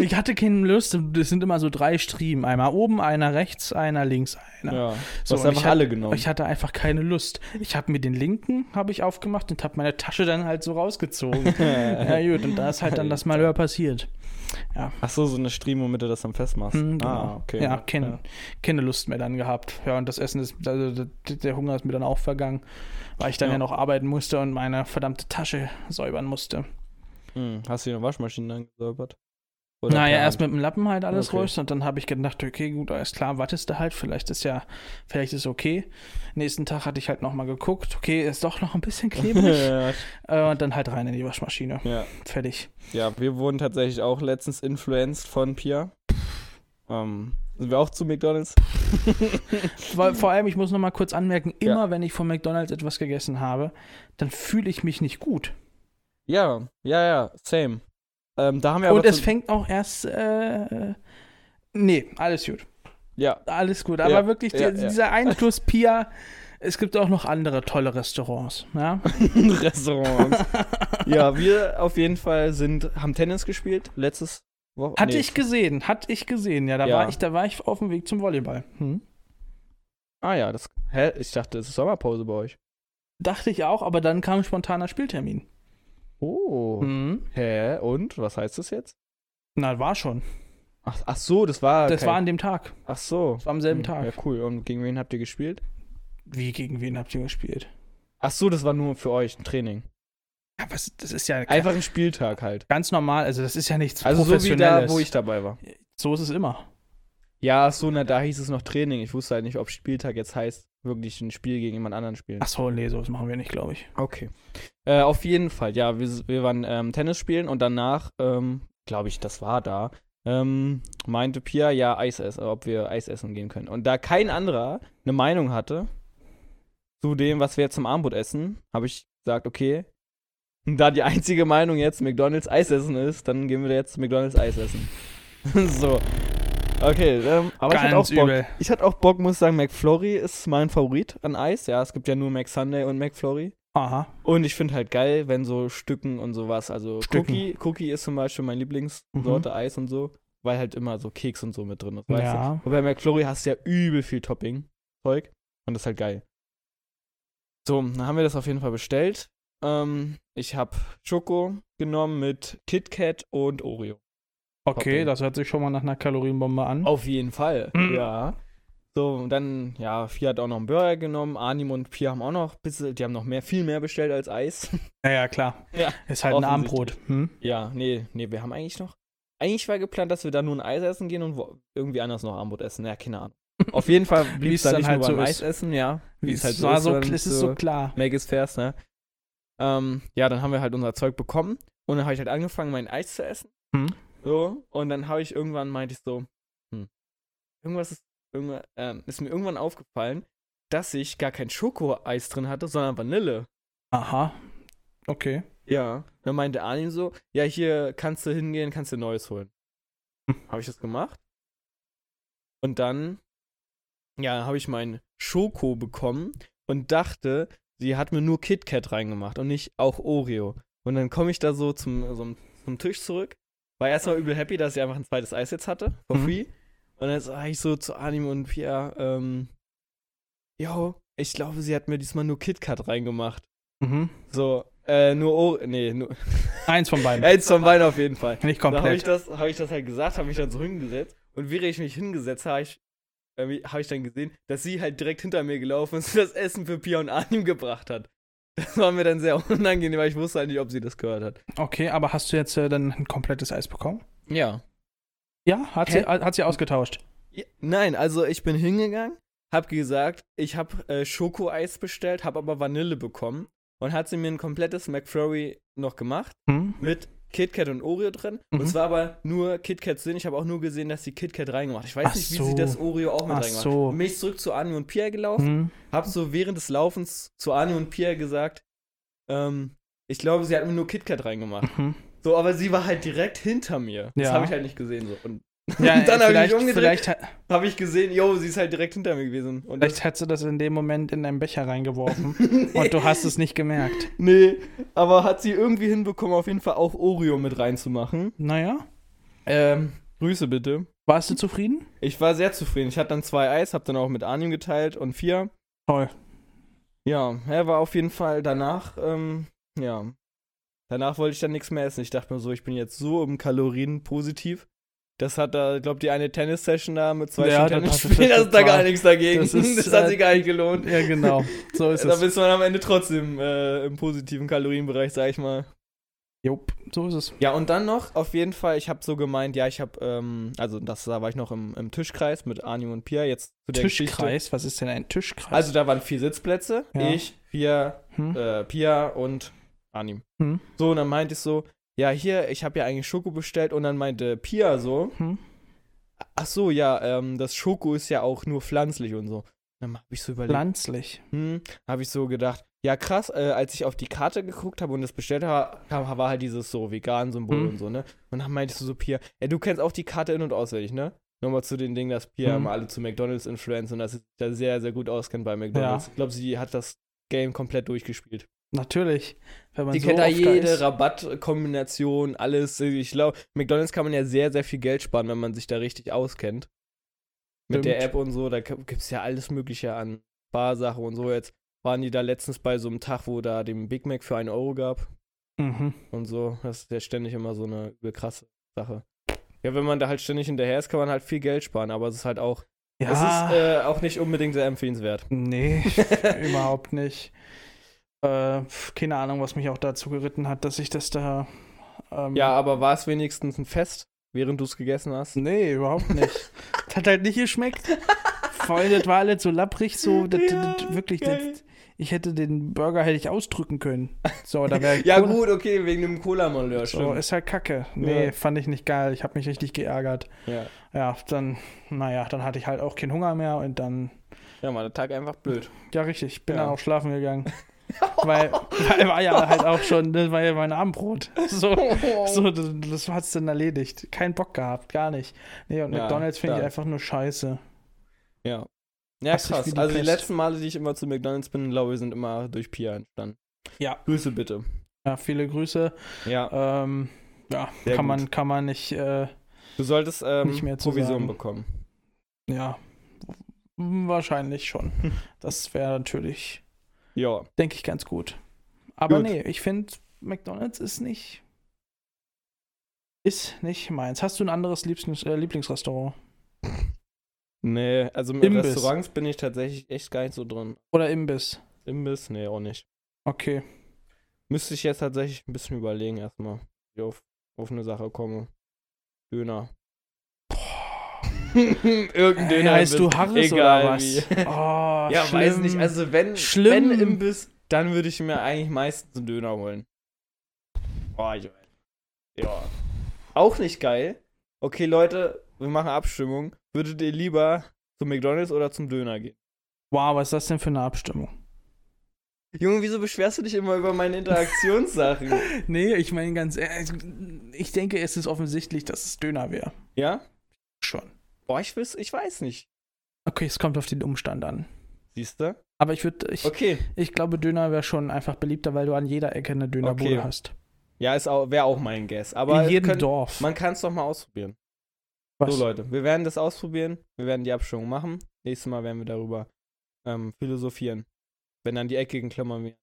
B: ich hatte keine Lust. Das sind immer so drei Striemen. Einmal oben, einer rechts, einer links, einer.
A: Ja,
B: So,
A: hast einfach
B: ich
A: alle genommen.
B: Ich hatte einfach keine Lust. Ich habe mir den linken habe ich aufgemacht und habe meine Tasche dann halt so rausgezogen. ja gut, und da ist halt dann das Malheur passiert.
A: Ach so, so eine Stream, womit du das dann festmachst.
B: Hm, genau.
A: Ah, okay.
B: Ja, keine, keine Lust mehr dann gehabt. Ja, und das Essen ist, also der- der Hunger ist mir dann auch vergangen, weil ich dann ja,
A: Ja.
B: noch arbeiten musste und meine verdammte Tasche säubern musste.
A: Hm, hast du die Waschmaschine dann gesäubert?
B: Naja,
A: per
B: erst mit dem Lappen halt alles
A: Okay.
B: ruhig und dann habe ich gedacht, okay, gut, alles klar, wartest du halt, vielleicht ist ja, vielleicht ist okay. Nächsten Tag hatte ich halt nochmal geguckt, okay, ist doch noch ein bisschen klebrig
A: ja,
B: äh, und dann halt rein in die Waschmaschine.
A: ja.
B: Fertig.
A: ja, wir wurden tatsächlich auch letztens influenced von Pia. Ähm, sind wir auch zu McDonalds?
B: Weil, vor allem, ich muss nochmal kurz anmerken,
A: Ja.
B: immer wenn ich von McDonalds etwas gegessen habe, dann fühle ich mich nicht gut.
A: Ja, ja, ja, same. Ähm, da haben wir
B: und es fängt auch erst, äh, nee, alles gut.
A: ja,
B: Alles gut, aber
A: Ja,
B: wirklich,
A: ja,
B: die,
A: ja.
B: dieser Einfluss Pia, es gibt auch noch andere tolle Restaurants, ja.
A: Restaurants. ja, wir auf jeden Fall sind, haben Tennis gespielt, letztes Woche.
B: Hatte
A: nee,
B: ich gesehen, hatte ich gesehen, ja, da
A: Ja.
B: war ich, da war ich auf dem Weg zum Volleyball. Hm.
A: Ah ja, das, hä, ich dachte, es ist Sommerpause bei euch.
B: Dachte ich auch, aber dann kam ein spontaner Spieltermin.
A: Oh.
B: Hm.
A: Hä, und? Was heißt das jetzt?
B: Na, war schon.
A: Ach, ach so, das war
B: Das
A: kein-
B: war an dem Tag.
A: Ach so.
B: Das war am selben
A: Hm,
B: Tag.
A: Ja, cool. Und gegen wen habt ihr gespielt?
B: Wie, gegen wen habt ihr gespielt?
A: Ach so, das war nur für euch ein Training.
B: Ja, was, das ist ja
A: Einfach ein Spieltag halt.
B: ganz normal, also das ist ja nichts
A: Also so wie da, wo ich dabei war.
B: so ist es immer.
A: Ja, so, na, da hieß es noch Training. Ich wusste halt nicht, ob Spieltag jetzt heißt, wirklich ein Spiel gegen jemand anderen spielen.
B: Ach so, nee, sowas machen wir nicht, glaube ich.
A: Okay. Äh, auf jeden Fall, ja, wir, wir waren ähm, Tennis spielen und danach, ähm, glaube ich, das war da, ähm, meinte Pia, ja, Eis essen, ob wir Eis essen gehen können. Und da kein anderer eine Meinung hatte zu dem, was wir jetzt zum Abendbrot essen, habe ich gesagt, okay, da die einzige Meinung jetzt McDonalds Eis essen ist, dann gehen wir jetzt McDonalds Eis essen. so. Okay, ähm, aber ich hatte auch
B: Ganz
A: Bock.
B: übel.
A: Ich hatte auch Bock, muss sagen, McFlurry ist mein Favorit an Eis. Ja, es gibt ja nur McSunday und McFlurry.
B: Aha.
A: Und ich finde halt geil, wenn so Stücken und sowas, also
B: Stücken.
A: Cookie, Cookie ist zum Beispiel meine Lieblingssorte Eis und so, weil halt immer so Keks und so mit drin ist, weißt
B: Ja.
A: du? Und bei McFlurry hast du ja übel viel Topping-Zeug und das ist halt geil. So, dann haben wir das auf jeden Fall bestellt. Ähm, ich habe Schoko genommen mit KitKat und Oreo.
B: Okay, das hört sich schon mal nach einer Kalorienbombe an.
A: Auf jeden Fall,
B: Mhm.
A: ja. So, und dann, ja, Pia hat auch noch einen Burger genommen, Arnim und Pia haben auch noch bisschen, die haben noch mehr, viel mehr bestellt als Eis.
B: Ja, ja, klar.
A: Ja,
B: Ist halt ein. Abendbrot. Hm?
A: Ja, nee, nee, wir haben eigentlich noch. Eigentlich war geplant, dass wir da nur ein Eis essen gehen und wo, irgendwie anders noch Abendbrot essen. Ja, keine Ahnung. Auf jeden Fall blieb es dann
B: dann halt so
A: beim. Eis essen, ja. Wie es halt so
B: war
A: ist.
B: so, es ist so klar.
A: Make is fast, ne? Ähm, ja, dann haben wir halt unser Zeug bekommen und dann habe ich halt angefangen, mein Eis zu essen.
B: Hm.
A: So, und dann habe ich irgendwann meinte ich so, hm, irgendwas ist, irgendwann, ähm, ist mir irgendwann aufgefallen, dass ich gar kein Schokoeis drin hatte, sondern Vanille.
B: Aha. Okay.
A: Ja. Dann meinte Arnim so, ja, hier kannst du hingehen, kannst du Neues holen. Hm. Habe ich das gemacht. Und dann, ja, habe ich meinen Schoko bekommen und dachte, sie hat mir nur KitKat reingemacht und nicht auch Oreo. Und dann komme ich da so zum, so zum Tisch zurück. War erstmal übel happy, dass sie einfach ein zweites Eis jetzt hatte, for
B: Mhm.
A: free. Und dann sage ich so zu Anim und Pia, ähm, yo, ich glaube, sie hat mir diesmal nur KitKat reingemacht.
B: Mhm.
A: So, äh, nur Oreo, nee, nur,
B: Eins von beiden.
A: eins von beiden auf jeden Fall.
B: Nicht
A: Da habe ich,
B: komplett.
A: das- hab ich das halt gesagt, habe mich dann so hingesetzt. Und während ich mich hingesetzt habe, habe ich, äh, hab ich dann gesehen, dass sie halt direkt hinter mir gelaufen ist und das Essen für Pia und Anim gebracht hat. Das war mir dann sehr unangenehm, weil ich wusste halt nicht, ob sie das gehört hat.
B: Okay, aber hast du jetzt äh, dann ein komplettes Eis bekommen?
A: Ja.
B: Ja, hat sie, hat sie ausgetauscht.
A: Ja, Nein, also ich bin hingegangen, hab gesagt, ich hab äh, Schokoeis bestellt, hab aber Vanille bekommen und hat sie mir ein komplettes McFlurry noch gemacht
B: Hm?
A: mit KitKat und Oreo drin.
B: Mhm.
A: Und zwar aber nur KitKat drin. Ich habe auch nur gesehen, dass sie KitKat reingemacht. hat. Ich weiß
B: Ach
A: nicht, wie
B: so.
A: sie das Oreo auch mit
B: Ach
A: reingemacht.
B: so.
A: hat. Bin ich zurück zu Ani und Pia gelaufen,
B: Hm?
A: hab so während des Laufens zu Ani und Pia gesagt, ähm, ich glaube, sie hat mir nur KitKat reingemacht.
B: Mhm.
A: So, aber sie war halt direkt hinter mir. Das
B: Ja.
A: habe ich halt nicht gesehen. So. Und
B: Ja,
A: Dann hab ich mich umgedreht. habe ich gesehen, yo, sie ist halt direkt hinter mir gewesen. Und
B: vielleicht hat sie das in dem Moment in deinen Becher reingeworfen und du hast es nicht gemerkt.
A: nee, aber hat sie irgendwie hinbekommen, auf jeden Fall auch Oreo mit reinzumachen.
B: Naja,
A: Ähm, Grüße bitte.
B: warst du zufrieden?
A: Ich war sehr zufrieden. Ich hatte dann zwei Eis, hab dann auch mit Arnim geteilt und vier.
B: Toll.
A: Ja, er war auf jeden Fall danach, ähm, ja. Danach wollte ich dann nichts mehr essen. Ich dachte mir so, ich bin jetzt so im Kalorien positiv. Das hat da, glaub die eine Tennis-Session da mit zwei
B: Ja, das-
A: Tennis
B: das
A: spielen,
B: ist
A: das ist da gar nichts dagegen.
B: das
A: Das,
B: ist,
A: hat
B: äh,
A: sich gar nicht gelohnt.
B: Ja, genau. So ist
A: Da
B: es.
A: bist man am Ende trotzdem äh, im positiven Kalorienbereich, sag ich mal.
B: Jupp, so ist es.
A: Ja, und dann noch, auf jeden Fall, ich habe so gemeint, ja, ich habe, ähm, also das, da war ich noch im, im Tischkreis mit Arnim und Pia, jetzt zu der Geschichte.
B: Tischkreis? Was ist denn ein Tischkreis?
A: Also da waren vier Sitzplätze,
B: Ja.
A: ich, Pia,
B: hm?
A: äh, Pia und Arnim.
B: Hm?
A: So, und dann meinte ich so, ja, hier, ich habe ja eigentlich Schoko bestellt und dann meinte Pia so,
B: Hm?
A: ach so, ja, ähm, das Schoko ist ja auch nur pflanzlich und so. Dann habe ich so überlegt,
B: Pflanzlich.
A: hm, habe ich so gedacht, ja krass, äh, als ich auf die Karte geguckt habe und das bestellt habe, war halt dieses so Vegan-Symbol
B: Hm.
A: und so, ne? Und dann meinte ich so, Pia, ey, du kennst auch die Karte in- und auswendig, ne? Nochmal zu den Dingen, dass Pia
B: Hm.
A: immer alle zu McDonalds influenzen und dass sie sich da sehr, sehr gut auskennt bei McDonalds.
B: Ja.
A: Ich glaube, sie hat das Game komplett durchgespielt.
B: Natürlich. Wenn man
A: Die
B: so
A: kennt da jede
B: ist.
A: Rabattkombination, alles. Ich glaube, McDonalds kann man ja sehr, sehr viel Geld sparen, wenn man sich da richtig auskennt. Mit der
B: Stimmt.
A: App und so, da gibt es ja alles Mögliche an Barsachen und so. Jetzt waren die da letztens bei so einem Tag, wo da den Big Mac für einen Euro gab
B: Mhm.
A: und so. Das ist ja ständig immer so eine übel krasse Sache. Ja, wenn man da halt ständig hinterher ist, kann man halt viel Geld sparen, aber es ist halt auch,
B: Ja,
A: es ist äh, auch nicht unbedingt sehr empfehlenswert.
B: nee, überhaupt nicht. Äh, keine Ahnung, was mich auch dazu geritten hat, dass ich das da. Ähm,
A: Ja, aber war es wenigstens ein Fest, während du es gegessen hast?
B: Nee, überhaupt nicht. das hat halt nicht geschmeckt. Vor allem, das war alles so lapprig, so, das,
A: Ja,
B: das, wirklich, das, ich hätte den Burger hätte ich ausdrücken können. So, da wäre
A: Ja, gut, okay, wegen dem Cola-Malheur,
B: So,
A: stimmt.
B: ist halt kacke. Nee,
A: Ja.
B: fand ich nicht geil. Ich habe mich richtig geärgert.
A: Ja.
B: Ja, dann, naja, dann hatte ich halt auch keinen Hunger mehr und dann,
A: ja, war der Tag einfach blöd.
B: ja, richtig, bin
A: Ja.
B: dann auch schlafen gegangen. Weil, weil war ja halt auch schon, das war ja mein Abendbrot. So, so das, das hat's dann erledigt. Kein Bock gehabt, gar nicht. Nee, und
A: Ja,
B: McDonalds finde ich einfach nur scheiße.
A: Ja. Ja,
B: dich
A: krass.
B: die
A: Also die letzten Male, die ich immer zu McDonalds bin, glaube ich, sind immer durch Pia entstanden.
B: Ja.
A: Grüße bitte.
B: Ja, viele Grüße.
A: Ja.
B: Ähm, ja,
A: Sehr
B: kann
A: gut.
B: man, kann man nicht, äh,
A: Du solltest ähm,
B: Nicht mehr zu
A: Provision
B: sagen.
A: bekommen.
B: ja, wahrscheinlich schon. Das wäre natürlich
A: Ja.
B: denke ich, ganz gut. Aber
A: Gut.
B: nee, ich finde, McDonalds ist nicht. Ist nicht meins. Hast du ein anderes Lieblings äh, Lieblingsrestaurant?
A: Nee, also mit
B: Imbiss.
A: Restaurants bin ich tatsächlich echt gar nicht so drin.
B: Oder Imbiss?
A: Imbiss? Nee, auch nicht.
B: Okay.
A: Müsste ich jetzt tatsächlich ein bisschen überlegen erstmal, wie ich auf, auf eine Sache komme. Döner. Irgendein
B: Äh,
A: Döner.
B: heißt du Harris
A: Egal
B: oder was? Oh,
A: ja,
B: schlimm.
A: weiß nicht. Also wenn,
B: Schlimm.
A: wenn Imbiss, dann würde ich mir eigentlich meistens einen Döner holen. Boah, ich Ja. Auch nicht geil. Okay, Leute, wir machen Abstimmung. Würdet ihr lieber zum McDonalds oder zum Döner gehen?
B: Wow, was ist das denn für eine Abstimmung?
A: Junge, wieso beschwerst du dich immer über meine Interaktionssachen?
B: Nee, ich meine ganz ehrlich, ich denke, es ist offensichtlich, dass es Döner wäre.
A: ja?
B: Schon.
A: Boah, ich, weiß, ich weiß nicht.
B: Okay, es kommt auf den Umstand an.
A: Siehst du?
B: Aber ich würde, ich,
A: Okay.
B: ich glaube, Döner wäre schon einfach beliebter, weil du an jeder Ecke eine Dönerbude
A: Okay.
B: hast.
A: Ja, wäre auch mein Guess. Aber
B: In jedem
A: können-
B: Dorf.
A: man kann es doch mal ausprobieren.
B: Was?
A: So, Leute, wir werden das ausprobieren. Wir werden die Abstimmung machen. Nächstes Mal werden wir darüber ähm, philosophieren. Wenn dann die eckigen Klammern wieder.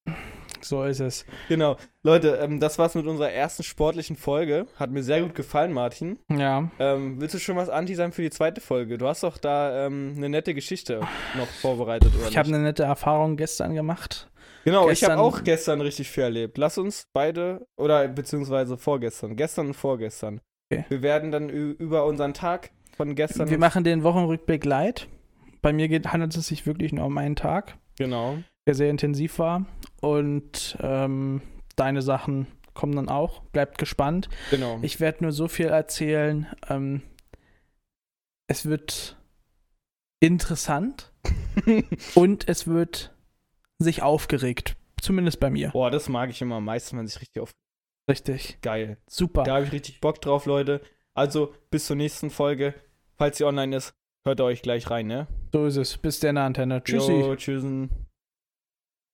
B: So ist es.
A: Genau. Leute, ähm, das war's mit unserer ersten sportlichen Folge. Hat mir sehr gut gefallen, Martin.
B: Ja.
A: Ähm, willst du schon was anti sein für die zweite Folge? Du hast doch da ähm, eine nette Geschichte noch vorbereitet, oder
B: Ich habe eine nette Erfahrung gestern gemacht.
A: Genau, ich
B: gestern-
A: habe auch gestern richtig viel erlebt. Lass uns beide, oder beziehungsweise vorgestern, gestern und vorgestern.
B: Okay.
A: Wir werden dann über unseren Tag von gestern.
B: Wir machen den Wochenrückblick light. Bei mir geht, handelt es sich wirklich nur um einen Tag,
A: genau.
B: Der sehr intensiv war. Und ähm, deine Sachen kommen dann auch. Bleibt gespannt.
A: Genau.
B: Ich werde nur so viel erzählen. Ähm, es wird interessant und es wird sich aufgeregt. Zumindest bei mir.
A: Boah, das mag ich immer am meisten, wenn sich richtig auf.
B: Richtig.
A: Geil.
B: Super.
A: Da habe ich richtig Bock drauf, Leute. Also, bis zur nächsten Folge. Falls sie online ist, hört ihr euch gleich rein, ne?
B: So ist es. Bis der Antenne. Tschüssi.
A: Jo, tschüssen.